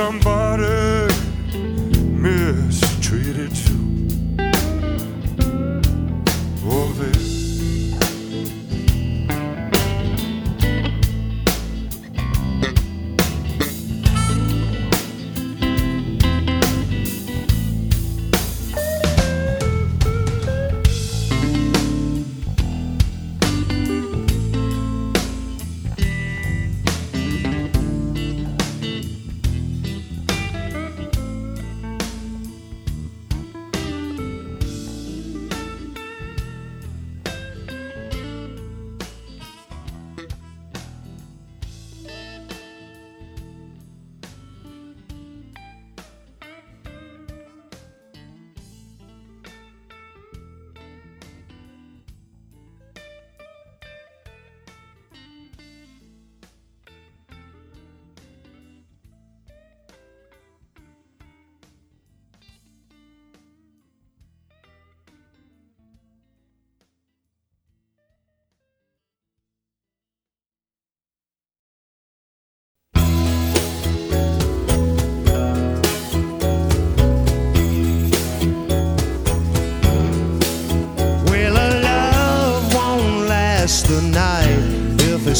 somebody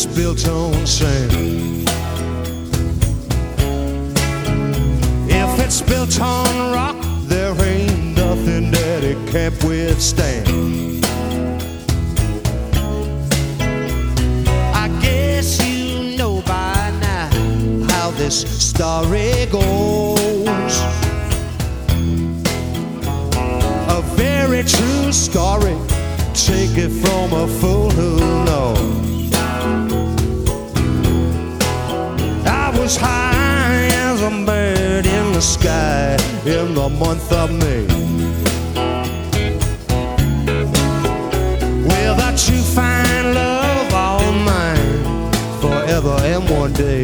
it's built on sand. If it's built on rock, there ain't nothing that it can't withstand. I guess you know by now how this story goes. A very true story. Take it from a fool who sky in the month of May. That you find love all mine forever and one day.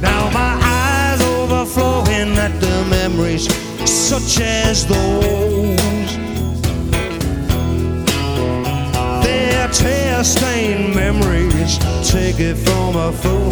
Now my eyes overflowing at the memories such as those. They're tear-stained memories. Take it from a fool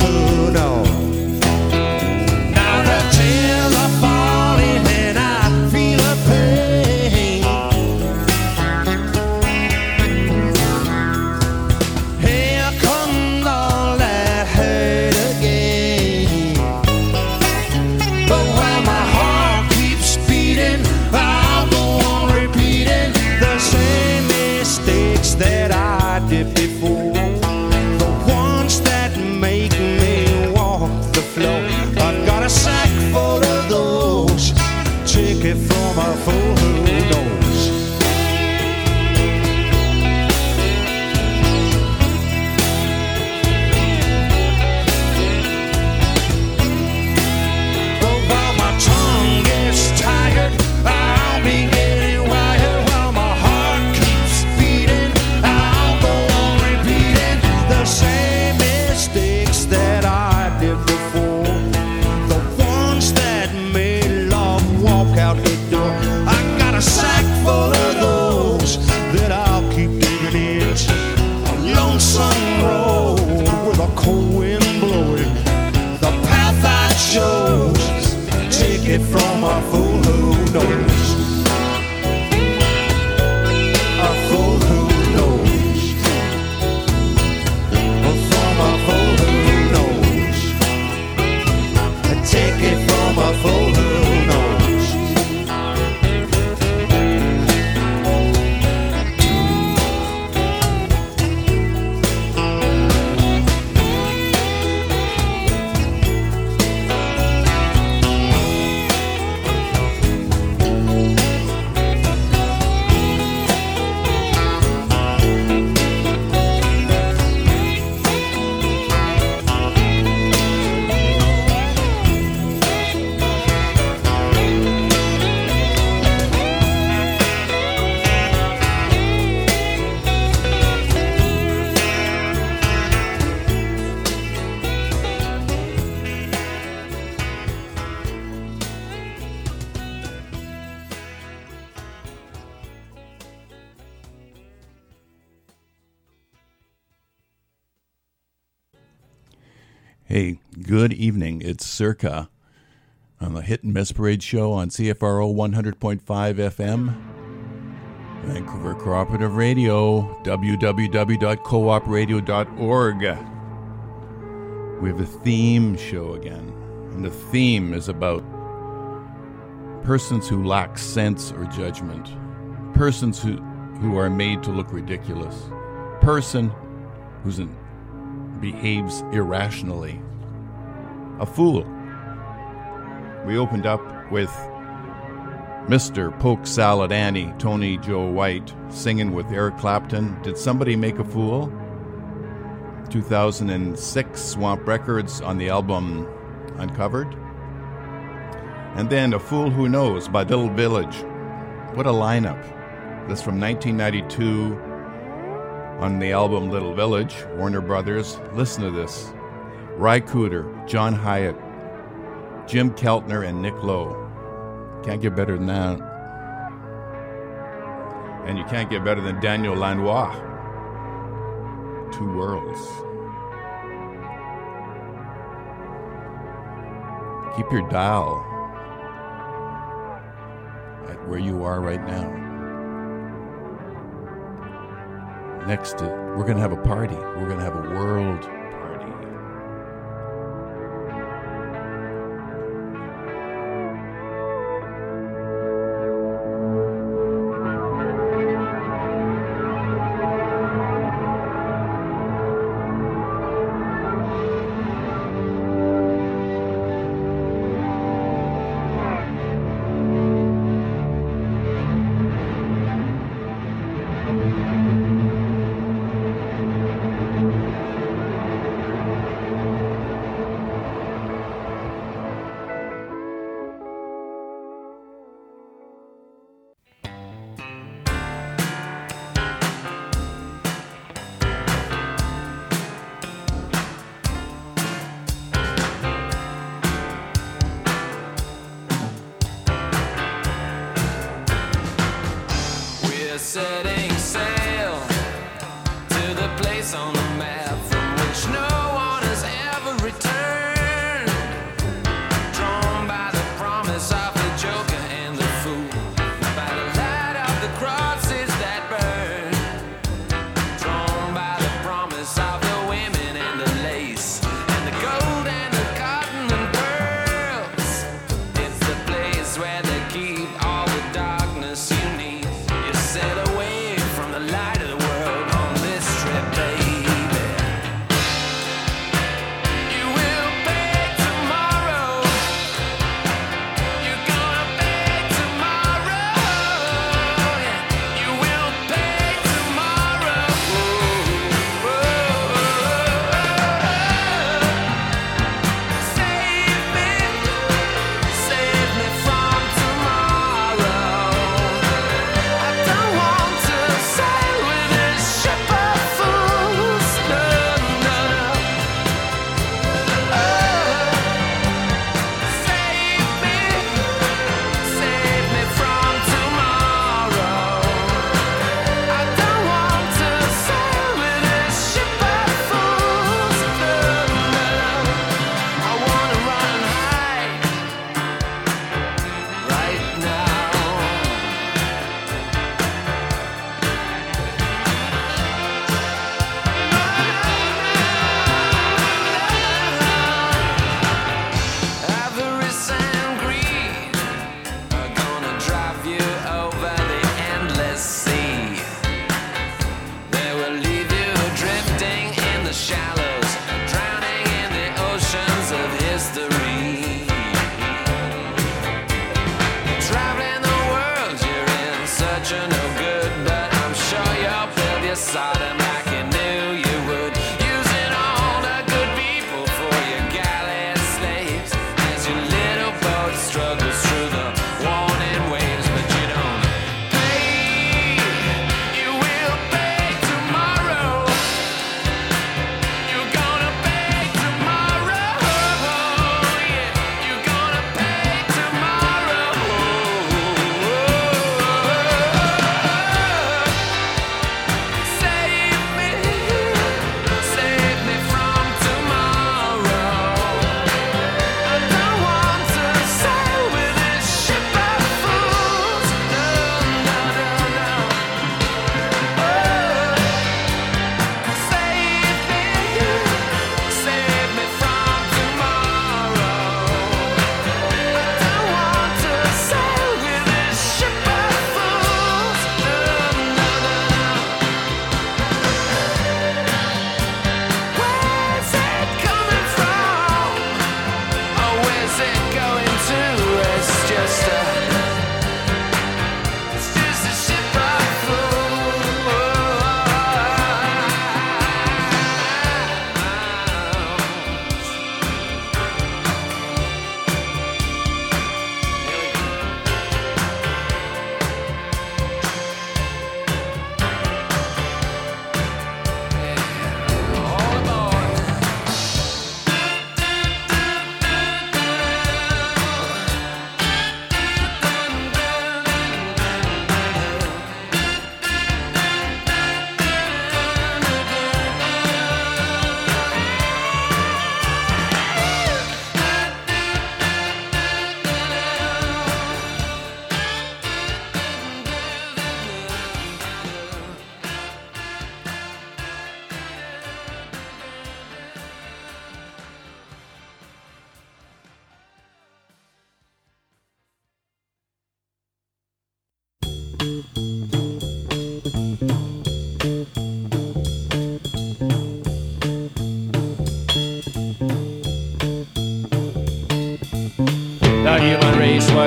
good evening. It's Circa on the Hit and Miss Parade show on CFRO 100.5 FM, Vancouver Cooperative Radio, www.coopradio.org. We have a theme show again, and the theme is about persons who lack sense or judgment, persons who, who are made to look ridiculous, person who's behaves irrationally, a fool. We opened up with Mr. Polk Salad Annie, Tony Joe White, singing with Eric Clapton. Did somebody make a fool? 2006 Swamp Records on the album Uncovered. And then A Fool Who Knows by Little Village. What a lineup. This from 1992 on the album Little Village, Warner Brothers. Listen to this. Ry Cooder, John Hiatt, Jim Keltner, and Nick Lowe. Can't get better than that. And you can't get better than Daniel Lanois. Two worlds. Keep your dial at where you are right now. Next, uh, we're going to have a party. We're going to have a world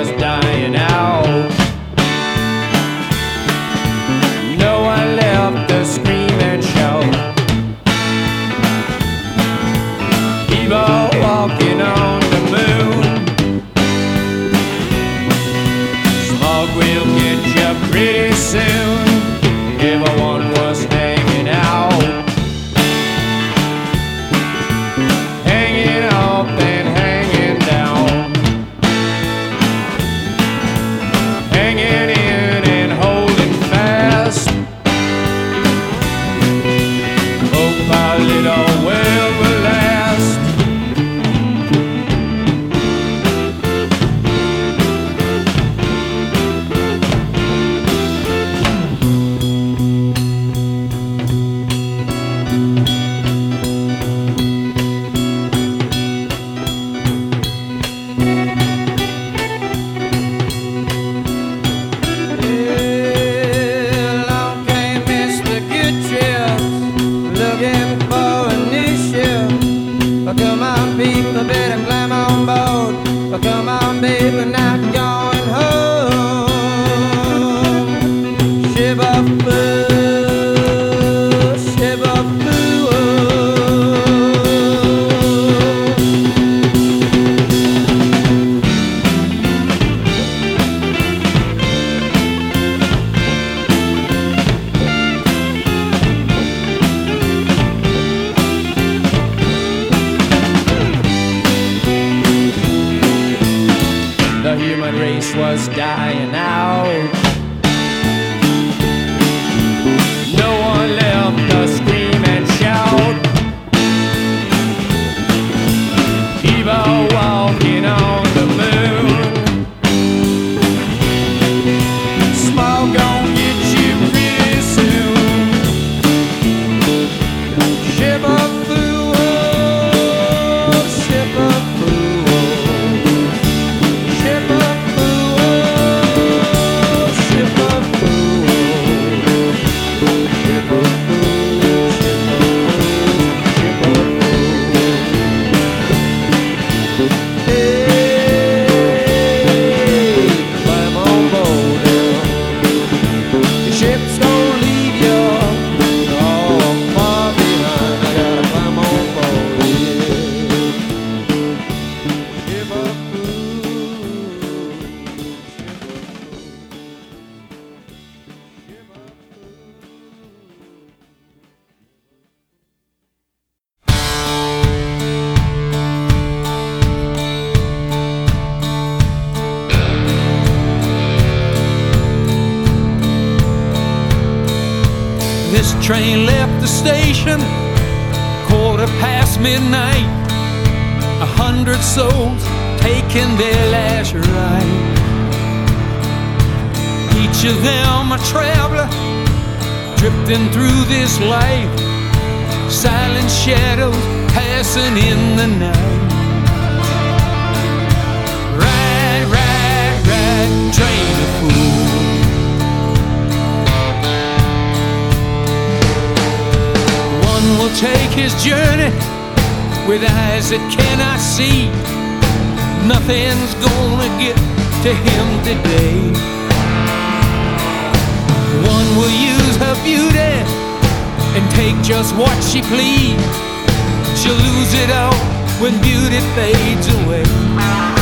was dying take his journey with eyes that cannot see. Nothing's gonna get to him today. One will use her beauty and take just what she please. She'll lose it all when beauty fades away.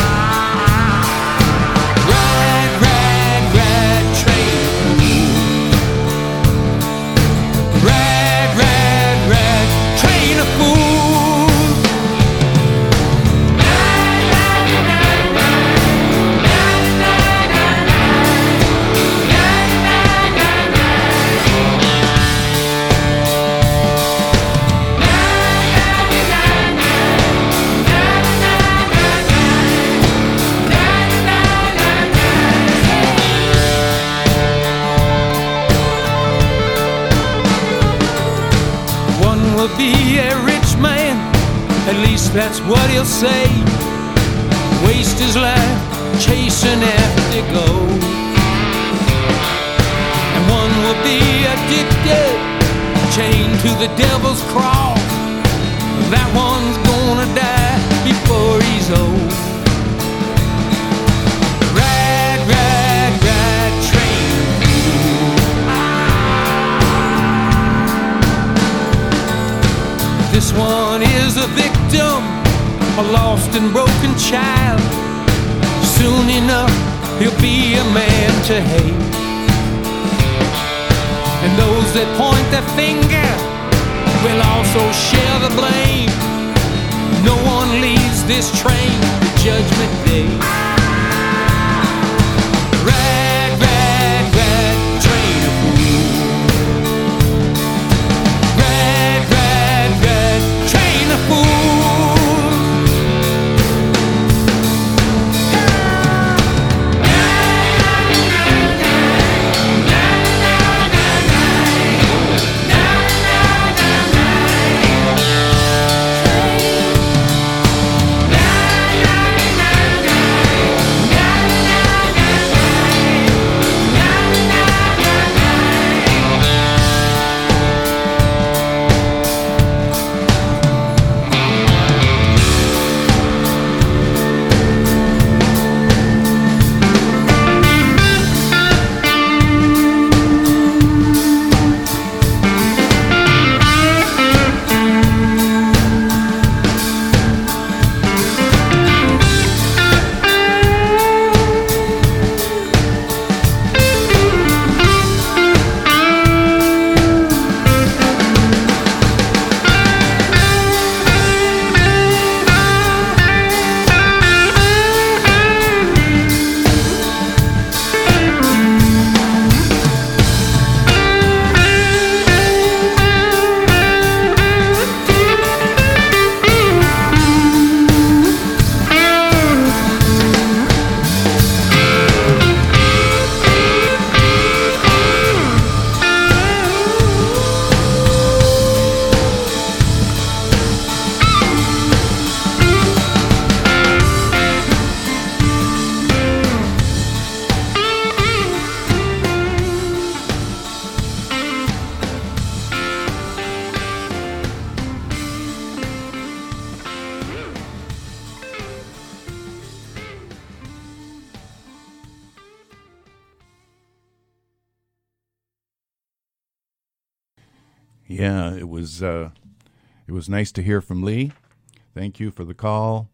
That's what he'll say. Waste his life chasing after gold. And one will be addicted, chained to the devil's cross. That one's gonna die before he's old. Victim, a lost and broken child. Soon enough, he'll be a man to hate. And those that point their finger will also share the blame. No one leaves this train to Judgment Day. Was nice to hear from Lee. Thank you for the call.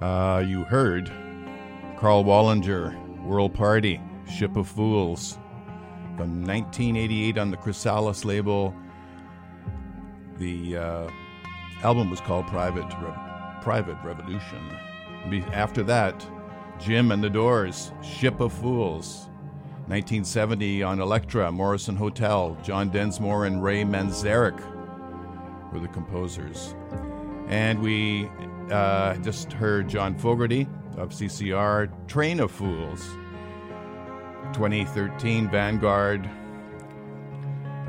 Uh, you heard Karl Wallinger, World Party, Ship of Fools, from 1988 on the Chrysalis label. The uh, album was called Private Re- Private Revolution. After that, Jim and the Doors, Ship of Fools. 1970 on Elektra, Morrison Hotel, John Densmore and Ray Manzarek were the composers. And we uh, just heard John Fogerty of CCR, Train of Fools. 2013 Vanguard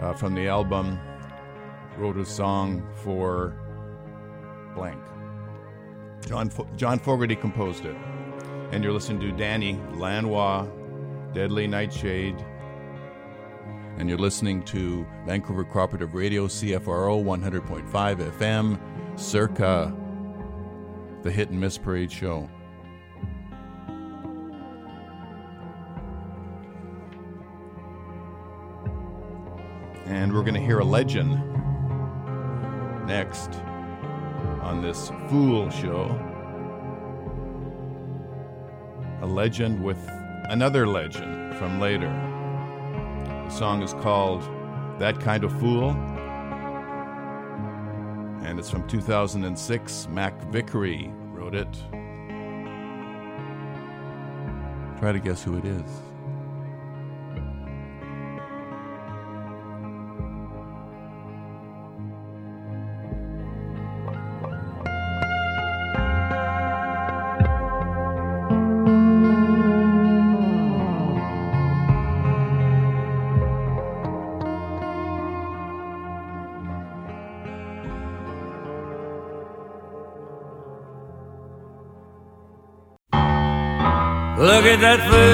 uh, from the album wrote a song for blank. John, Fo- John Fogerty composed it. And you're listening to Danny Lanois, Deadly Nightshade. And you're listening to Vancouver Cooperative Radio, CFRO 100.5 FM, circa the Hit and Miss Parade Show. And we're going to hear a legend next on this Fool Show. A legend with another legend from later. The song is called That Kind of Fool. And it's from 2006. Mack Vickery wrote it. Try to guess who it is. At that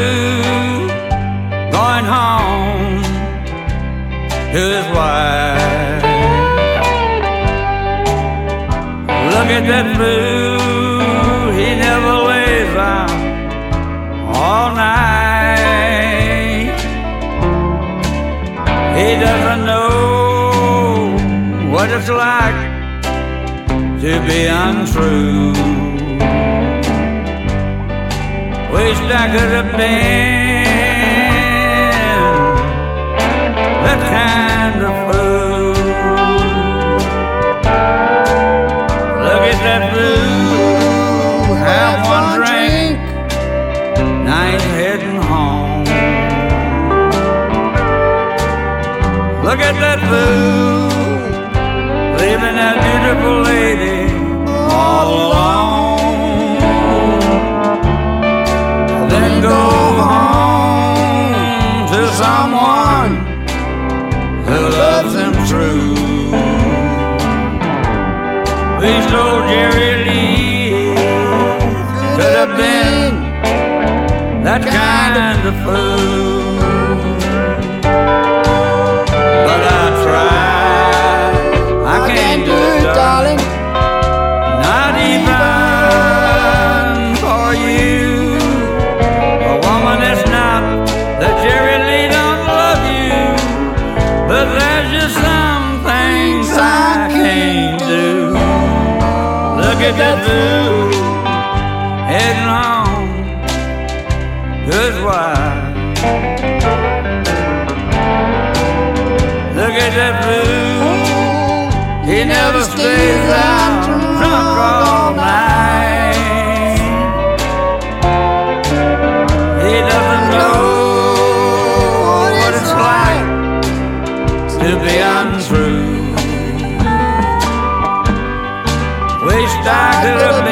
Wished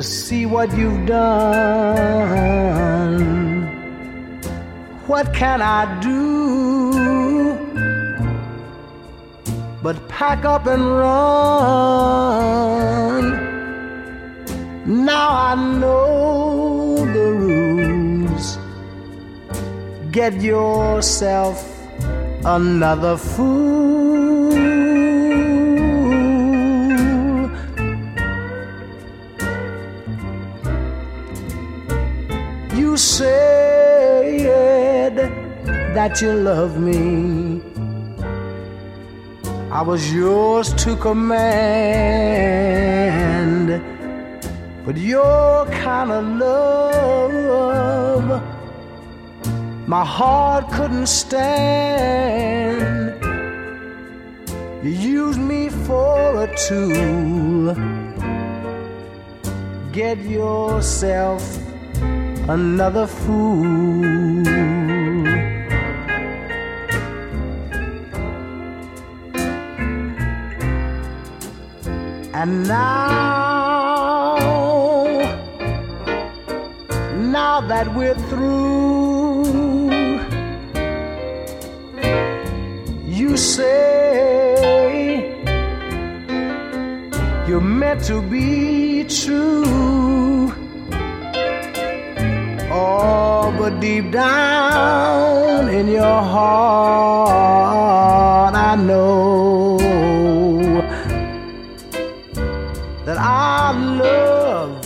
to see what you've done. What can I do but pack up and run? Now I know the rules. Get yourself another fool. Said that you love me. I was yours to command, but your kind of love my heart couldn't stand. You used me for a tool. Get yourself another fool. And now, now that we're through, you say you're meant to be true. Oh, but deep down in your heart, I know that our love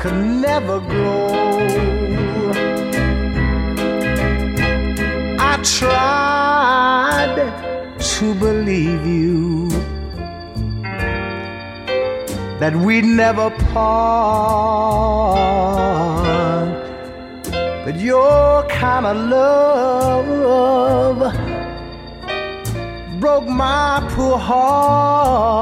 could never grow. I tried to believe you that we'd never part, but your kind of love broke my poor heart.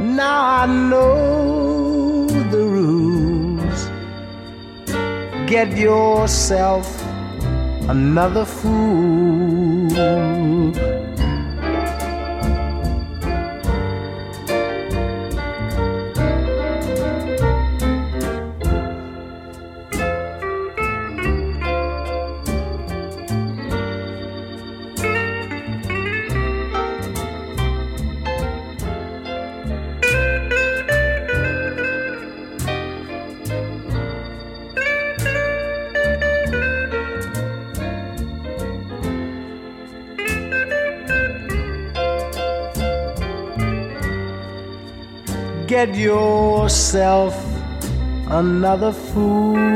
Now I know the rules. Get yourself another fool. Get yourself another fool.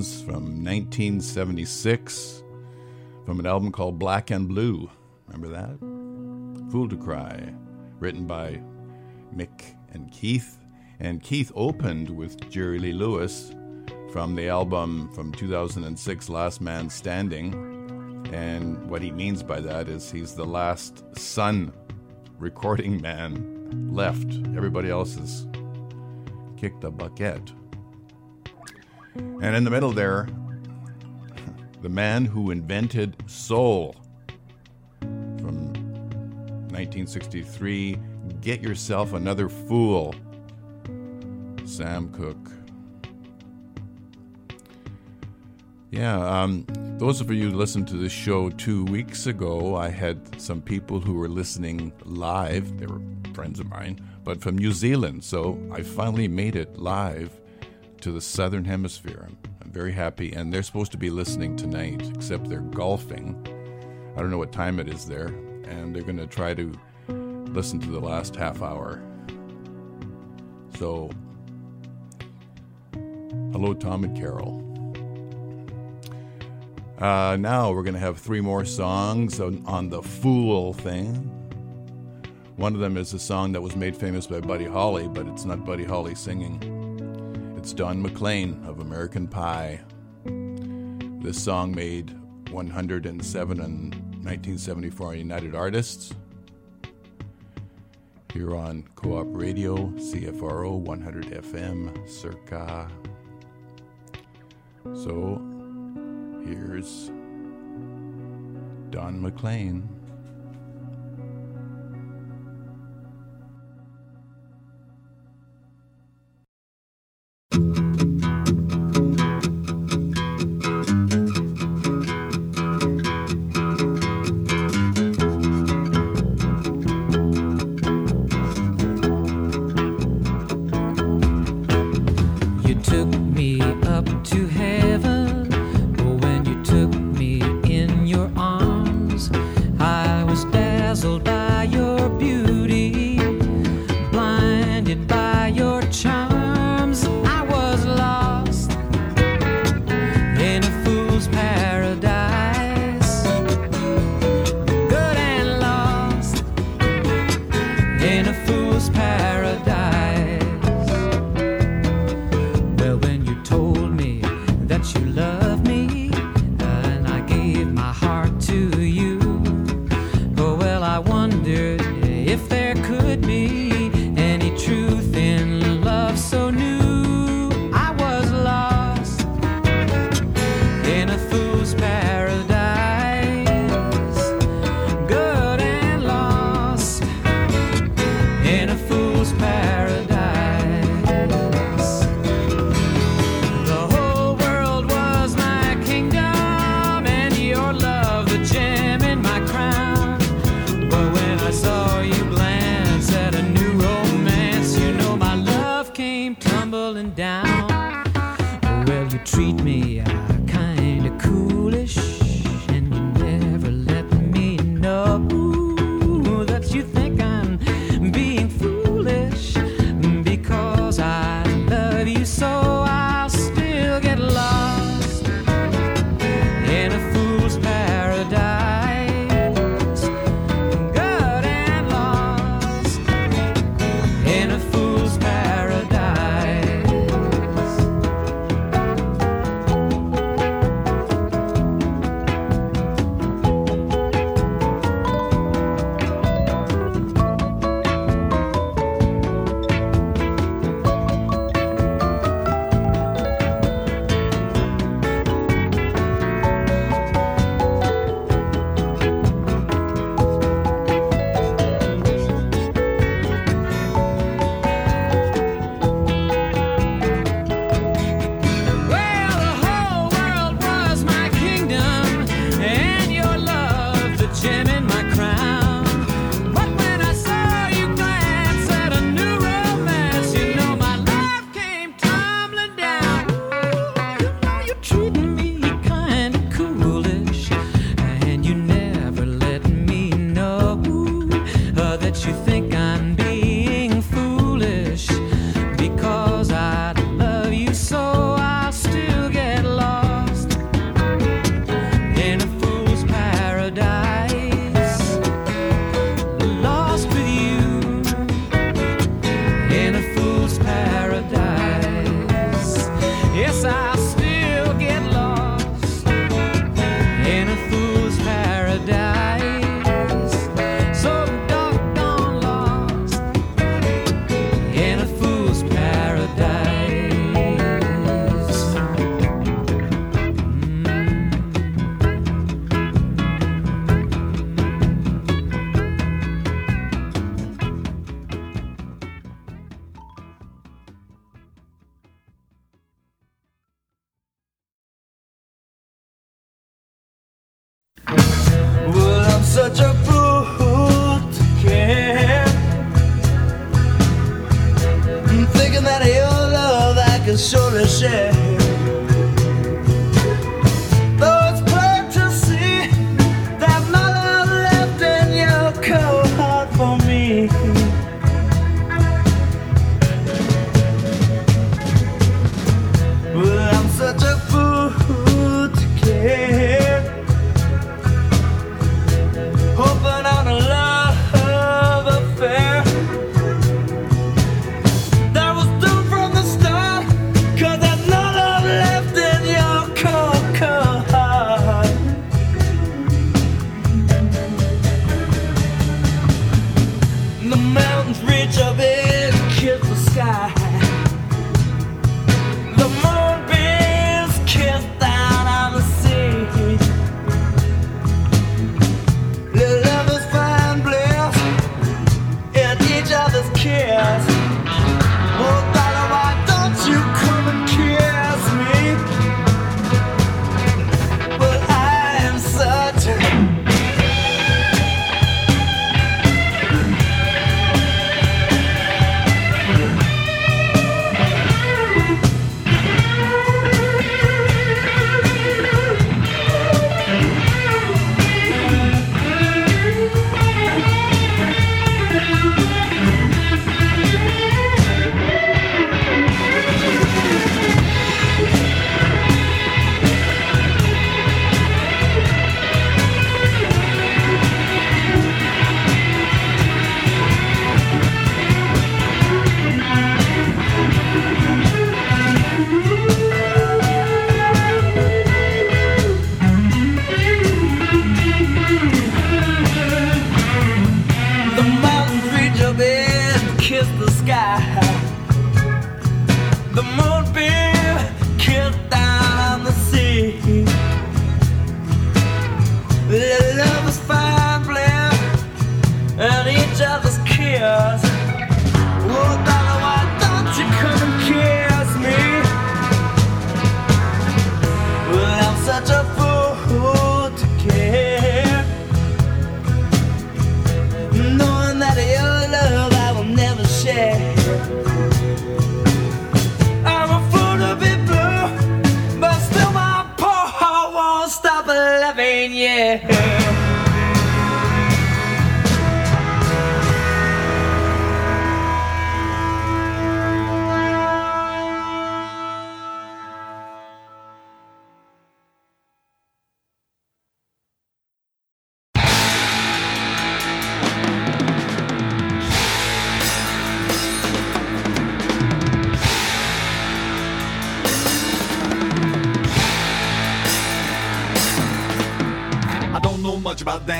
From 1976 from an album called Black and Blue. Remember that? Fool to Cry, written by Mick and Keith. And Keith opened with Jerry Lee Lewis from the album from 2006, Last Man Standing. And what he means by that is he's the last Sun recording man left. Everybody else has kicked the bucket. And in the middle there, the man who invented soul from 1963 Get Yourself Another Fool, Sam Cooke. Yeah, um, those of you who listened to this show two weeks ago, I had some people who were listening live. They were friends of mine, but from New Zealand. So I finally made it live to the Southern Hemisphere. I'm, I'm very happy, and they're supposed to be listening tonight, except they're golfing. I don't know what time it is there, and they're going to try to listen to the last half hour. So, hello, Tom and Carol. Uh, now we're going to have three more songs on, on, the Fool thing. One of them is a song that was made famous by Buddy Holly, but it's not Buddy Holly singing. It's Don McLean of American Pie. This song made 107 in 1974 United Artists. Here on Co op Radio, CFRO 100 FM, circa. So here's Don McLean. you blame.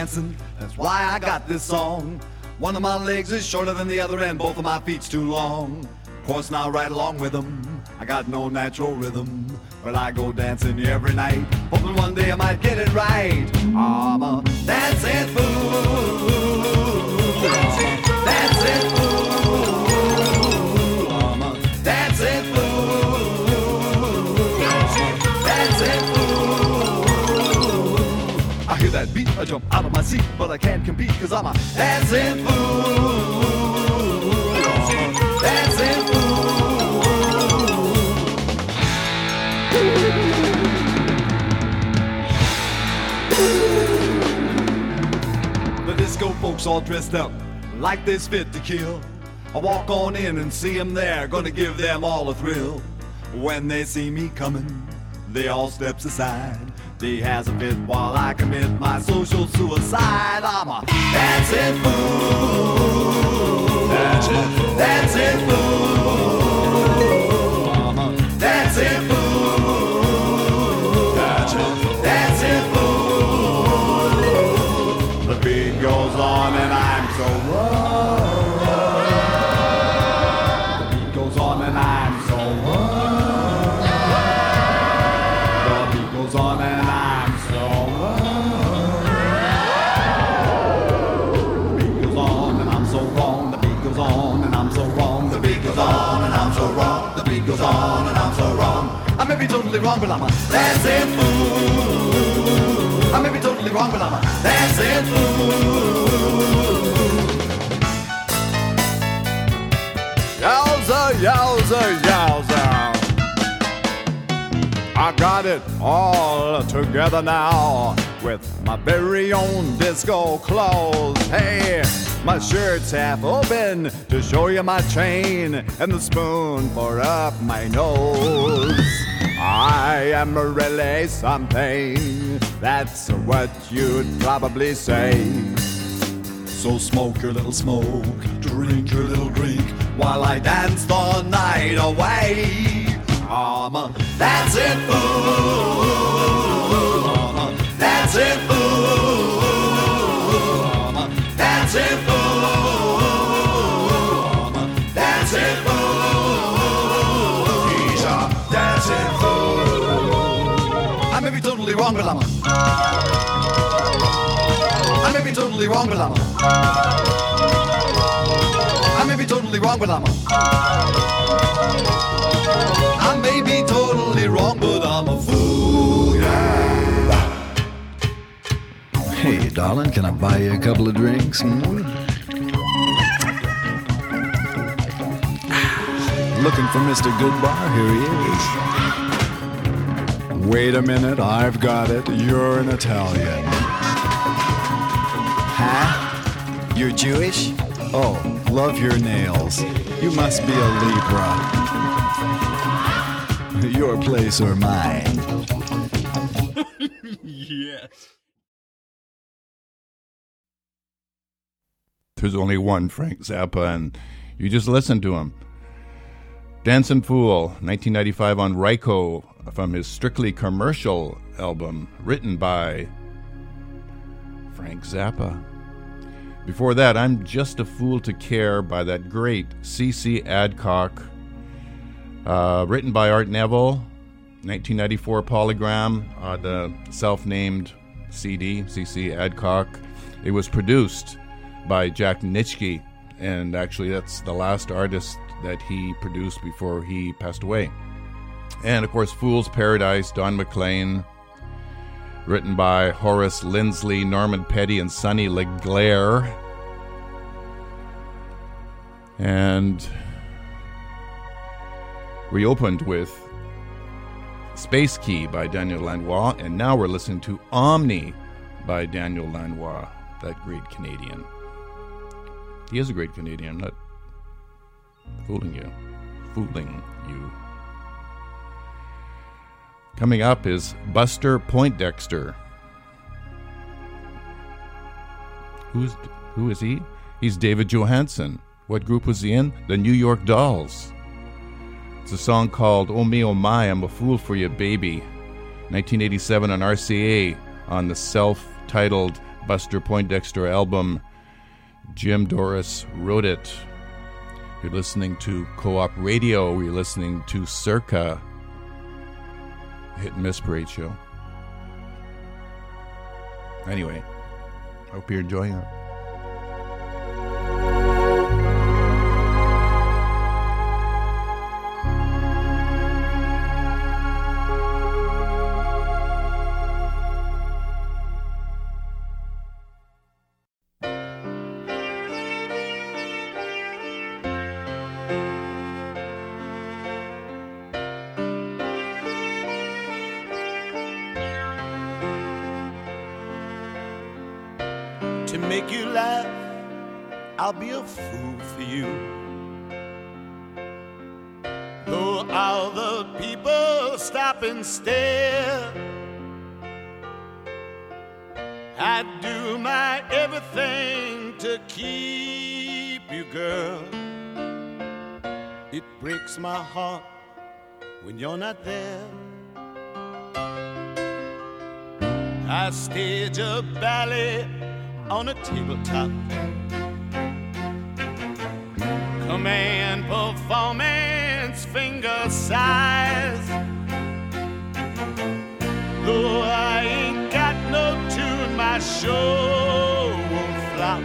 Dancing, that's why I got this song. One of my legs is shorter than the other, and both of my feet's too long. Of course, now right along with them, I got no natural rhythm. But I go dancing every night, hoping one day I might get it right. I'm a dancing fool. I jump out of my seat, but I can't compete cause I'm a dancing fool. Dancing fool. The disco folks all dressed up like this fit to kill. I walk on in and see them there, gonna give them all a thrill. When they see me coming, they all steps aside. They has a fit while I commit my social suicide. I'm a dancing fool. Dancing fool. Uh-huh. Dancing fool. I'm dancing fool. Totally wrong, but I'm a dancing fool. I may be totally wrong, but I'm a dancing fool. Yowza, yowza, yowza. I got it all together now with my very own disco clothes. Hey, my shirt's half open to show you my chain and the spoon for up my nose. I am really something. That's what you'd probably say. So smoke your little smoke, drink your little drink, while I dance the night away. I'm a dancing fool. I'm a dancing fool. I'm a dancing fool. Wrong, a I may be totally wrong, but I'm. I may be totally wrong, but I'm. I may be totally wrong, but I'm a fool. Yeah. Hey, darling, can I buy you a couple of drinks? Hmm? Looking for Mr. Goodbar? Here he is. Wait a minute, I've got it. You're an Italian. Huh? You're Jewish? Oh, love your nails. You must be a Libra. Your place or mine. yes. There's only one Frank Zappa, and you just listen to him. Dancing Fool, 1995 on Ryko from his Strictly Commercial album, written by Frank Zappa. Before that, I'm Just a Fool to Care by that great C.C. Adcock, uh, written by Art Neville, 1994 Polygram, uh, the self named CD, C.C. Adcock. It was produced by Jack Nitzsche, and actually, that's the last artist that he produced before he passed away. And of course, Fool's Paradise, Don McLean, written by Horace Linsley, Norman Petty, and Sonny LeGlaire. And we opened with Space Kay by Daniel Lanois, and now we're listening to Omni by Daniel Lanois, that great Canadian. He is a great Canadian, not fooling you. Fooling you. Coming up is Buster Poindexter. Who's who is he? He's David Johansen. What group was he in? The New York Dolls. It's a song called Oh Me Oh My, I'm a Fool for You Baby. 1987 on RCA on the self titled Buster Poindexter album. Jim Doris wrote it. You're listening to Co op Radio. You're listening to Circa hit and miss parade show. Anyway, hope you're enjoying it. I'll be a fool for you. Though all the people stop and stare, I'd do my everything to keep you, girl. It breaks my heart when you're not there. I stage a ballet on a tabletop. Show won't flop.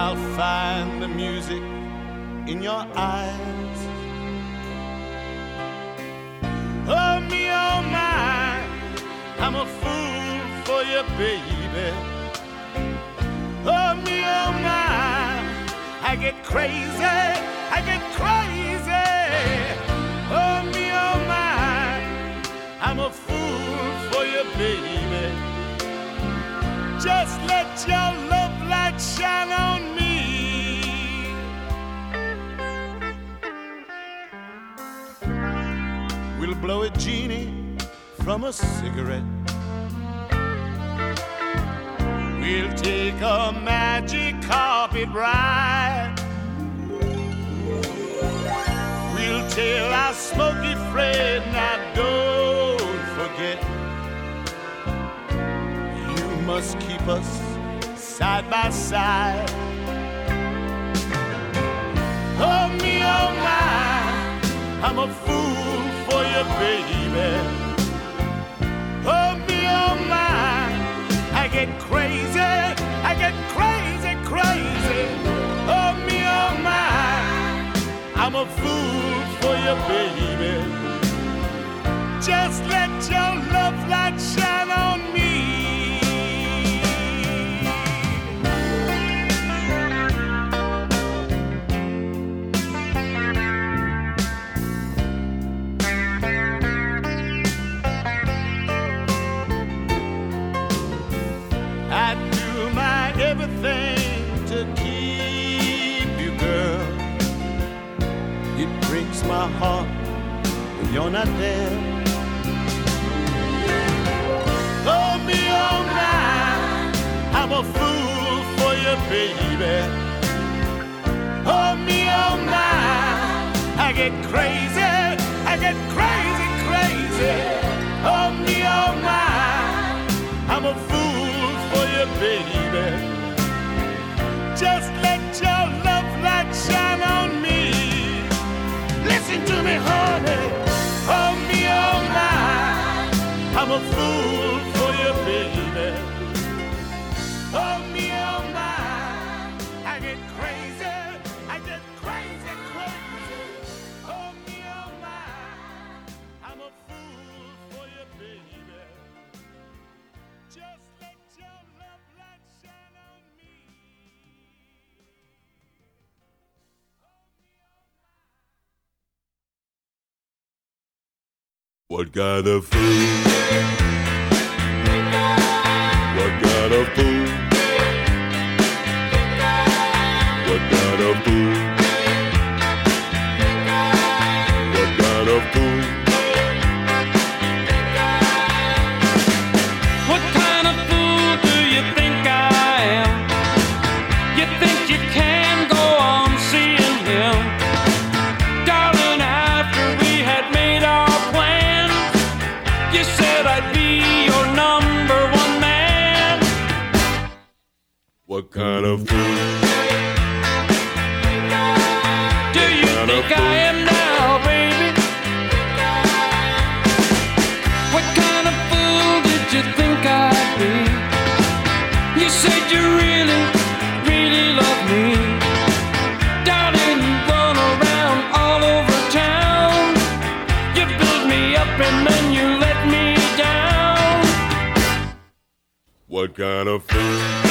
I'll find the music in your eyes. Oh, me, oh, my, I'm a fool for you, baby. Oh, me, oh, my, I get crazy, I get crazy. Oh, me, oh, my, I'm a fool for you, baby. Just let your love light shine on me. We'll blow a genie from a cigarette. We'll take a magic carpet ride. We'll tell our smoky friend, now don't forget. Must keep us side by side. Oh, me, oh, my, I'm a fool for you, baby. Oh, me, oh, my, I get crazy, I get crazy, crazy. Oh, me, oh, my, I'm a fool for you, baby. Just let your love light shine on me. What kind of food? What kind of fool? Do you think I am now, baby? What kind of fool did you think I'd be? You said you really, really love me. Darling, you run around all over town. You built me up and then you let me down. What kind of fool?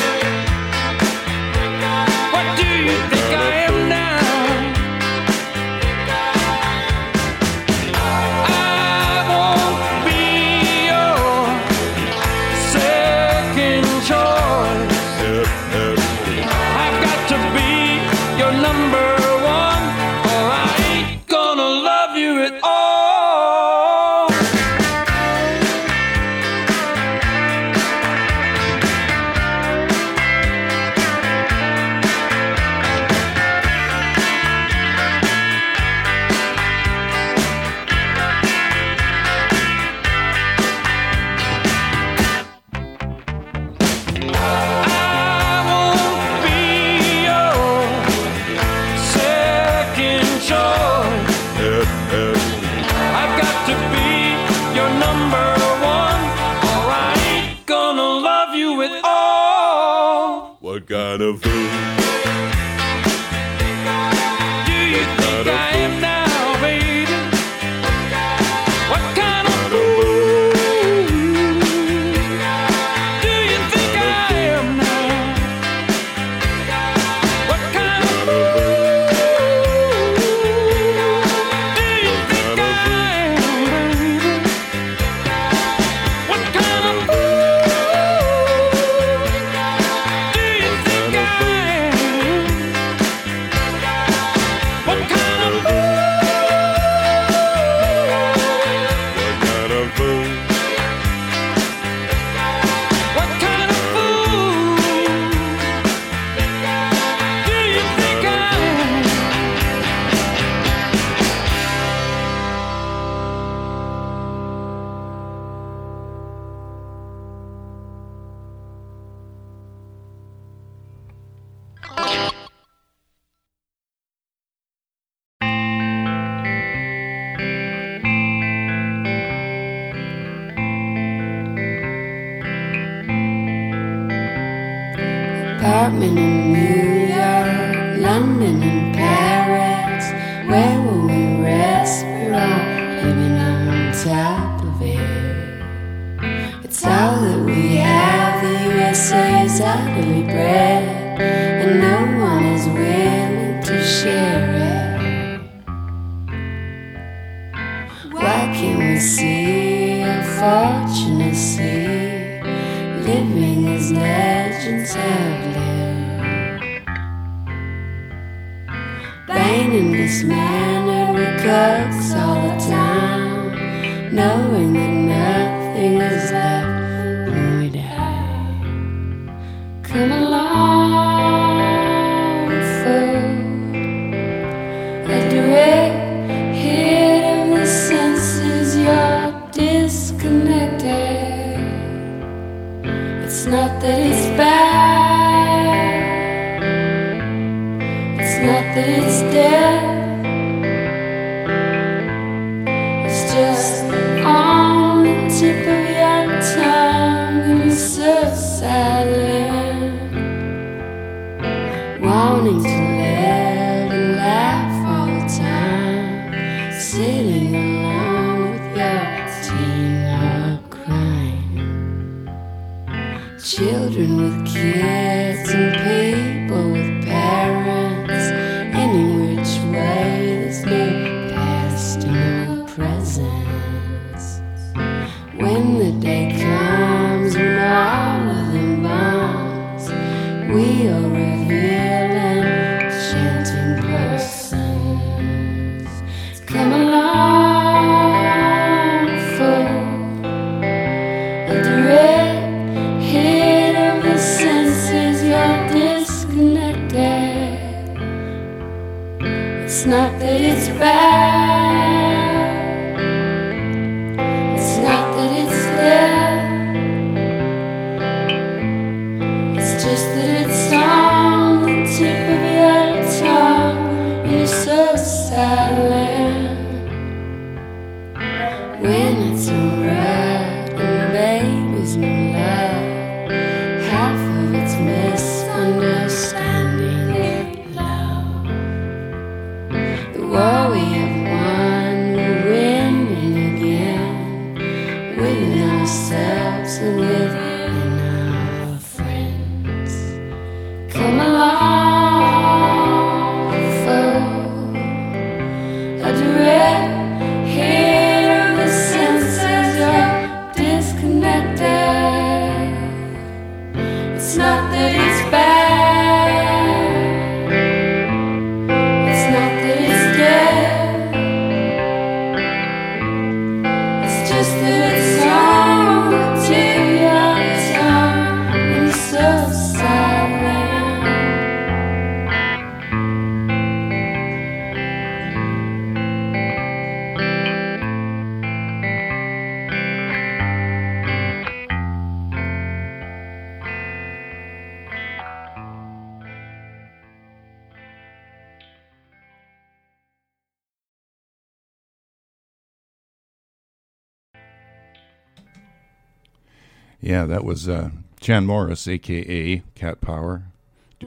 Yeah, that was uh, Chan Morris, aka Cat Power.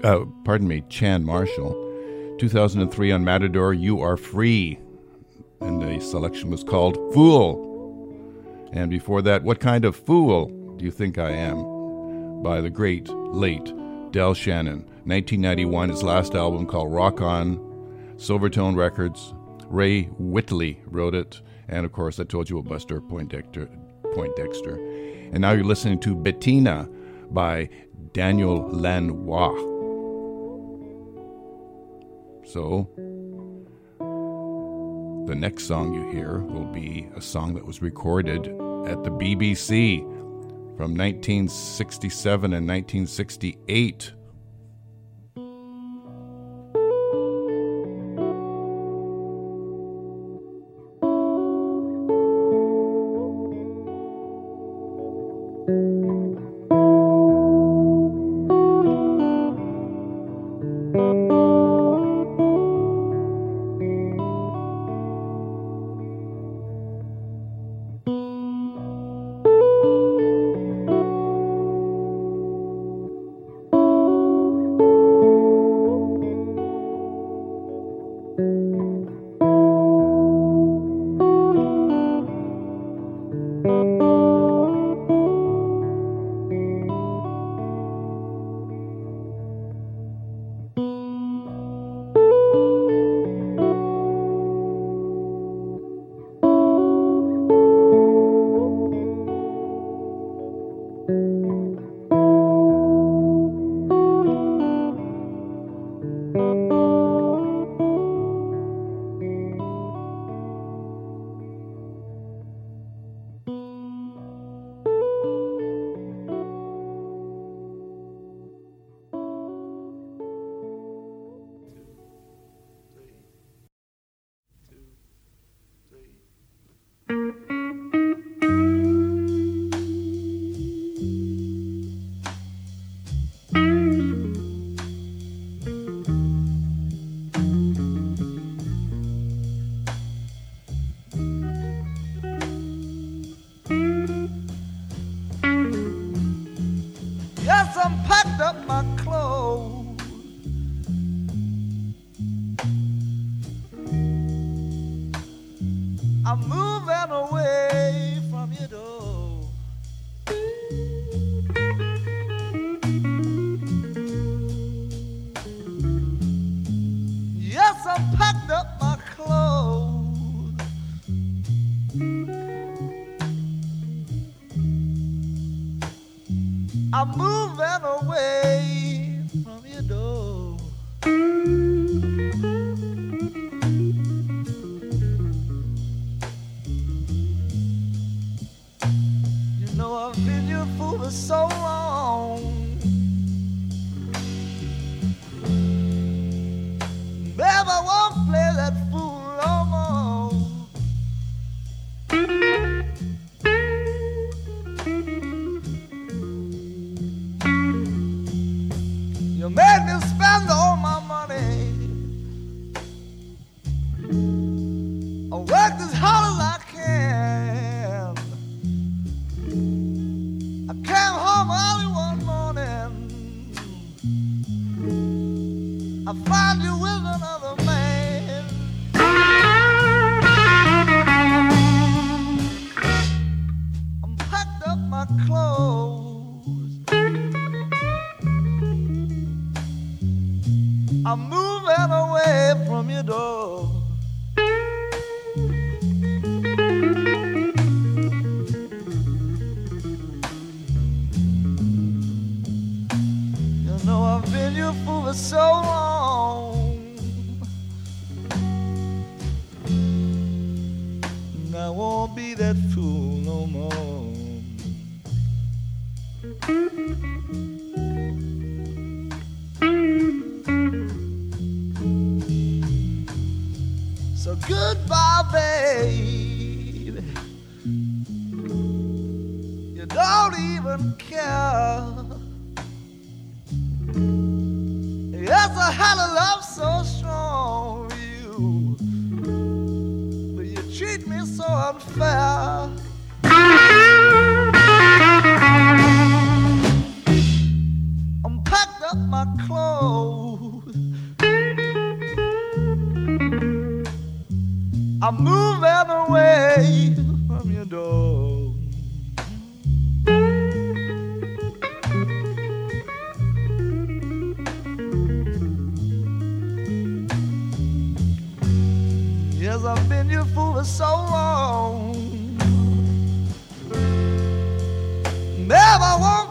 Uh, pardon me, Chan Marshall. 2003 on Matador, You Are Free. And the selection was called Fool. And before that, What Kind of Fool Do You Think I Am? by the great, late Del Shannon. 1991, his last album called Rock On, Silvertone Records. Ray Whitley wrote it. And of course, I told you about Buster Poindexter. Poindexter. And now you're listening to Bettina by Daniel Lanois. So, the next song you hear will be a song that was recorded at the BBC from 1967 and 1968. I'm moving away from your though. Fool for so long. Never won't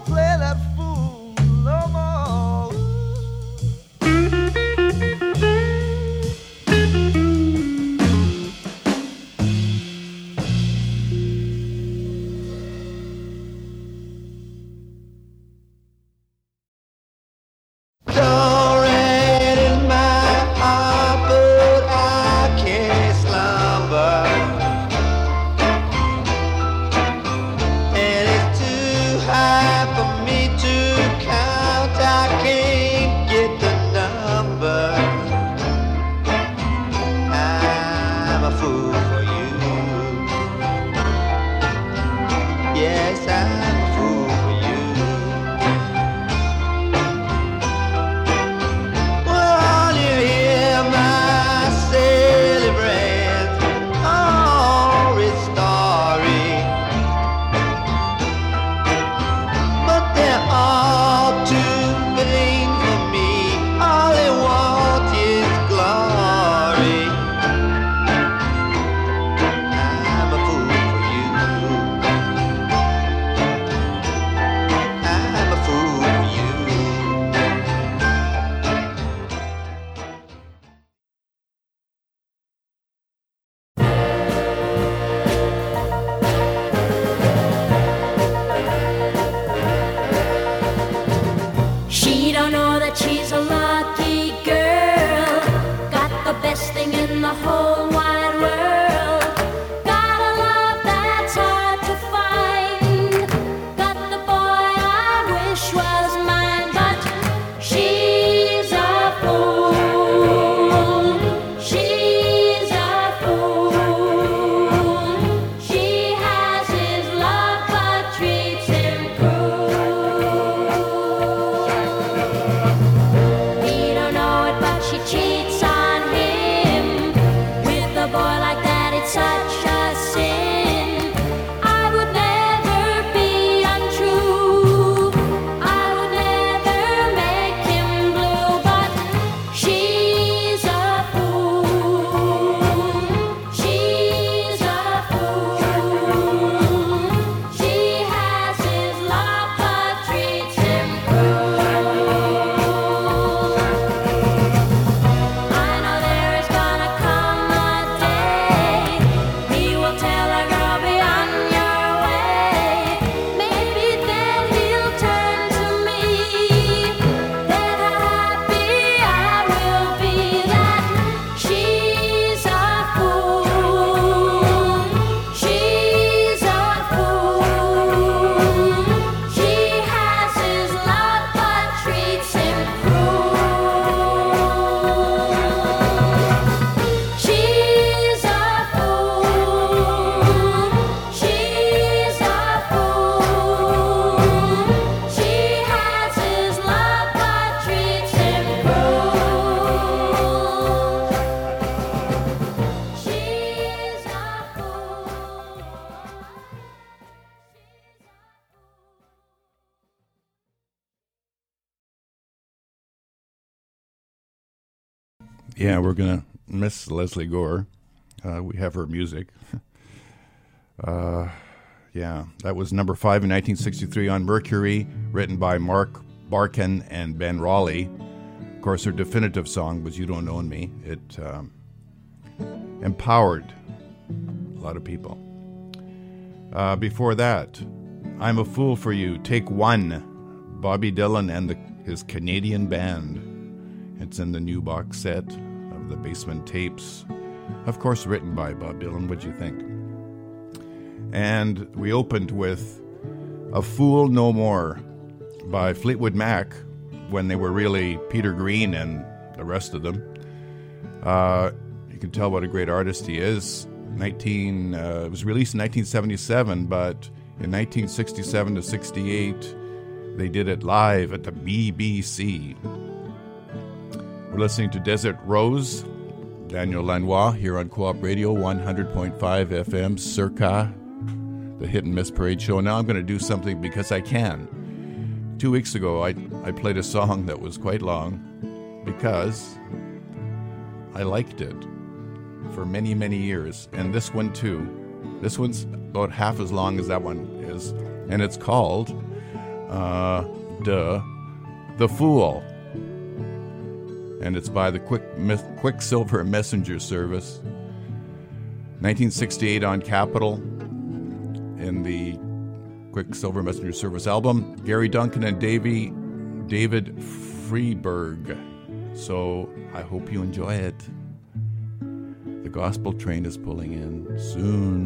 Yeah, we're gonna miss Lesley Gore. Uh, we have her music. uh, yeah, that was number five in 1963 on Mercury, written by Mark Barkan and Ben Raleigh. Of course, her definitive song was "You Don't Own Me." It um, empowered a lot of people. Uh, before that, "I'm a Fool for You." Take one, Bobby Dylan and the, his Canadian band. It's in the new box set the Basement Tapes. Of course, written by Bob Dylan. What'd you think? And we opened with A Fool No More by Fleetwood Mac when they were really Peter Green and the rest of them. Uh, you can tell what a great artist he is. 19, uh, it was released in 1977, but in 1967 to 68, they did it live at the BBC. We're listening to Desert Rose, Daniel Lanois here on Co op Radio 100.5 FM, circa the Hit and Miss Parade Show. Now I'm going to do something because I can. Two weeks ago, I, I played a song that was quite long because I liked it for many, many years. And this one, too. This one's about half as long as that one is. And it's called, uh, duh, The Fool. And it's by the Quick Quicksilver Messenger Service. 1968 on Capitol in the Quicksilver Messenger Service album. Gary Duncan and Davy, David Freiberg. So I hope you enjoy it. The gospel train is pulling in soon.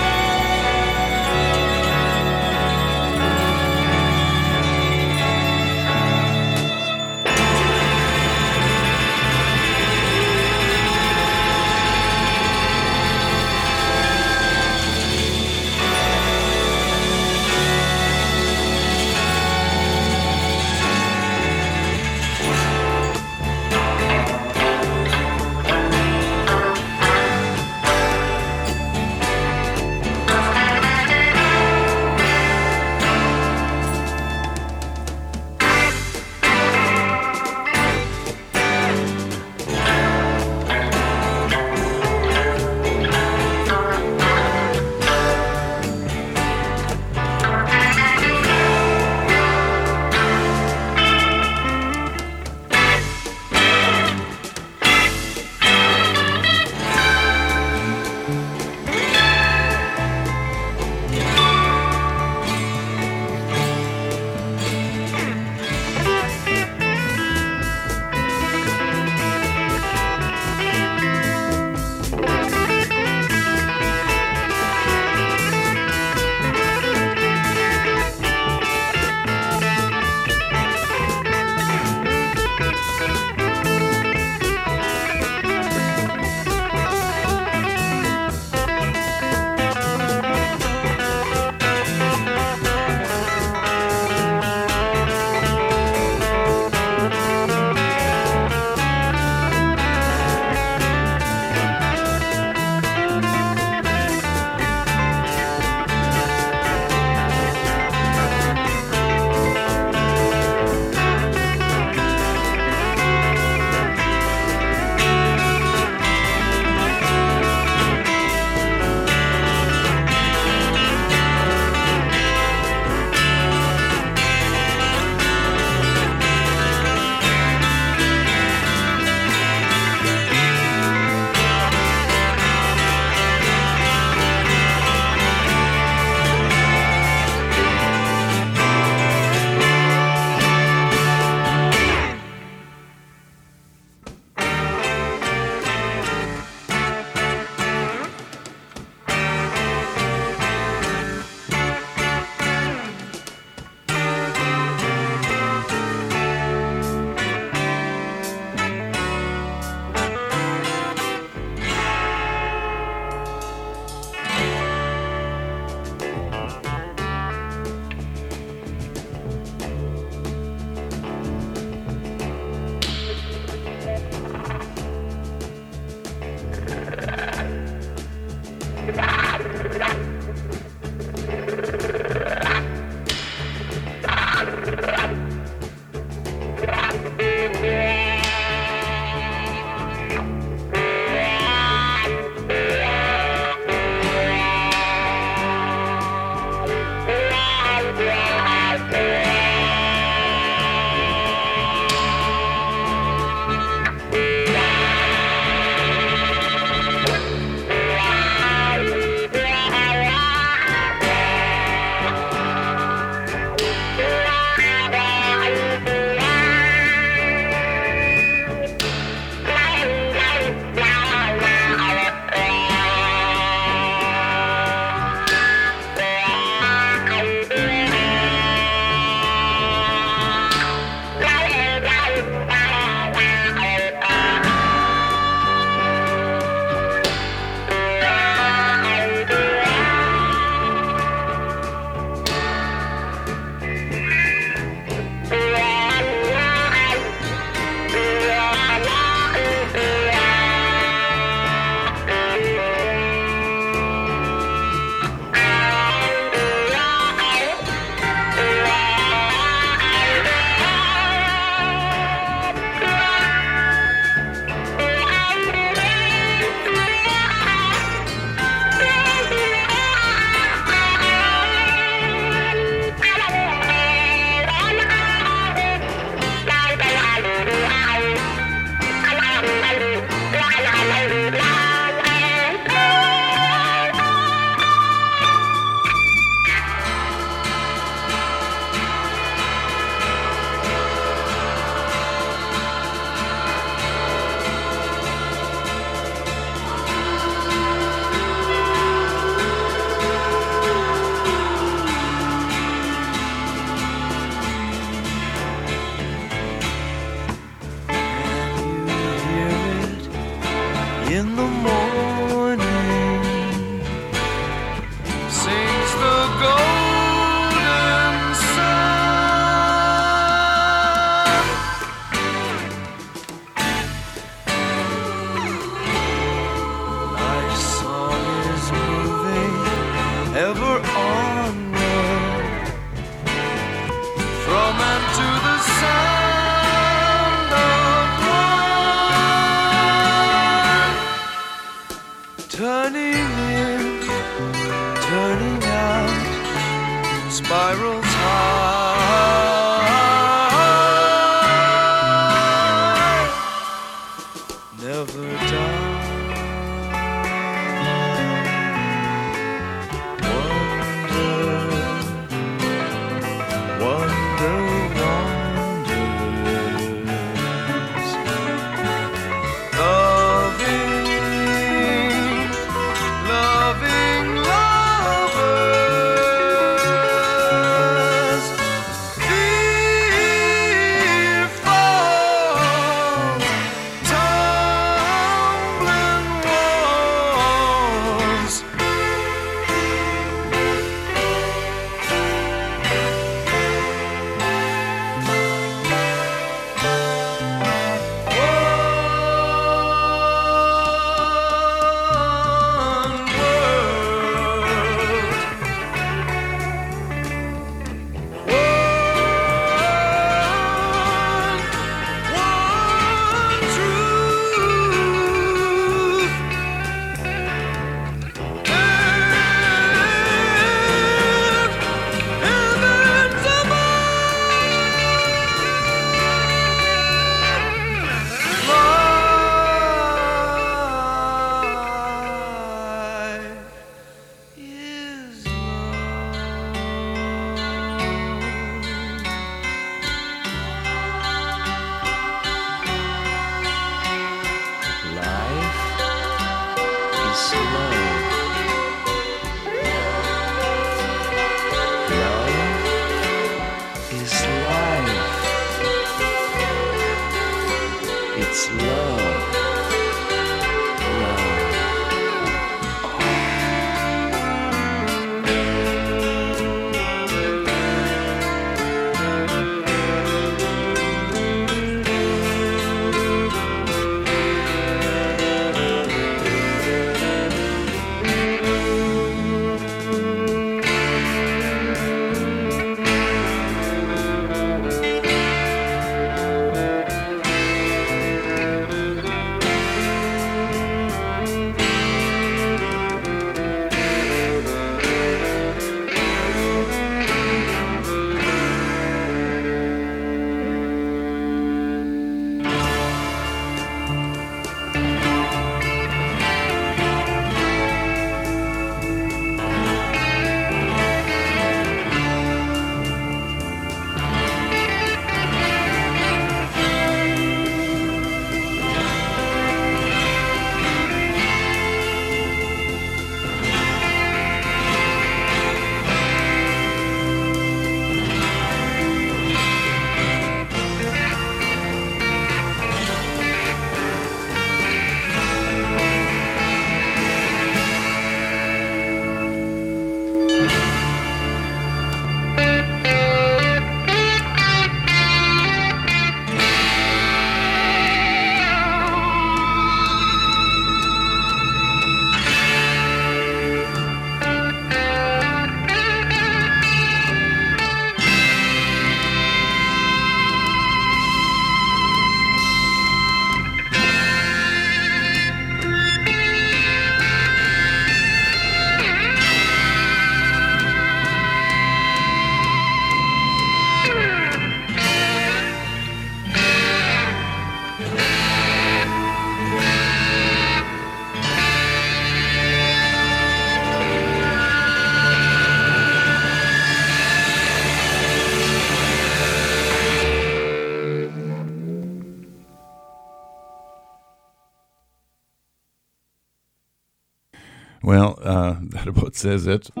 That about says it. And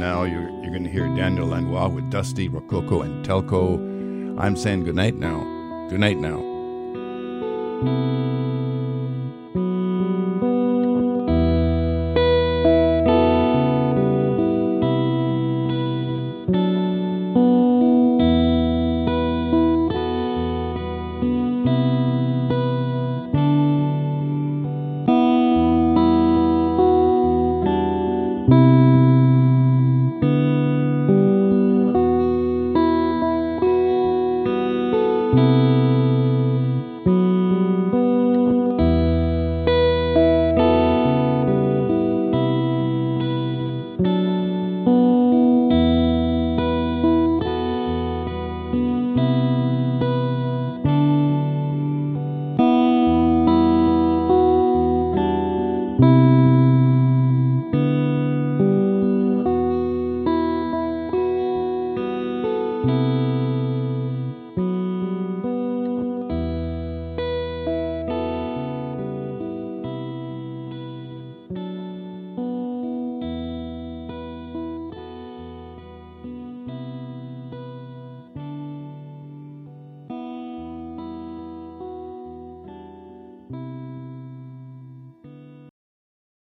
now you're, you're going to hear Daniel Lanois with Dusty, Rococo, and Telco. I'm saying goodnight now. Good night now.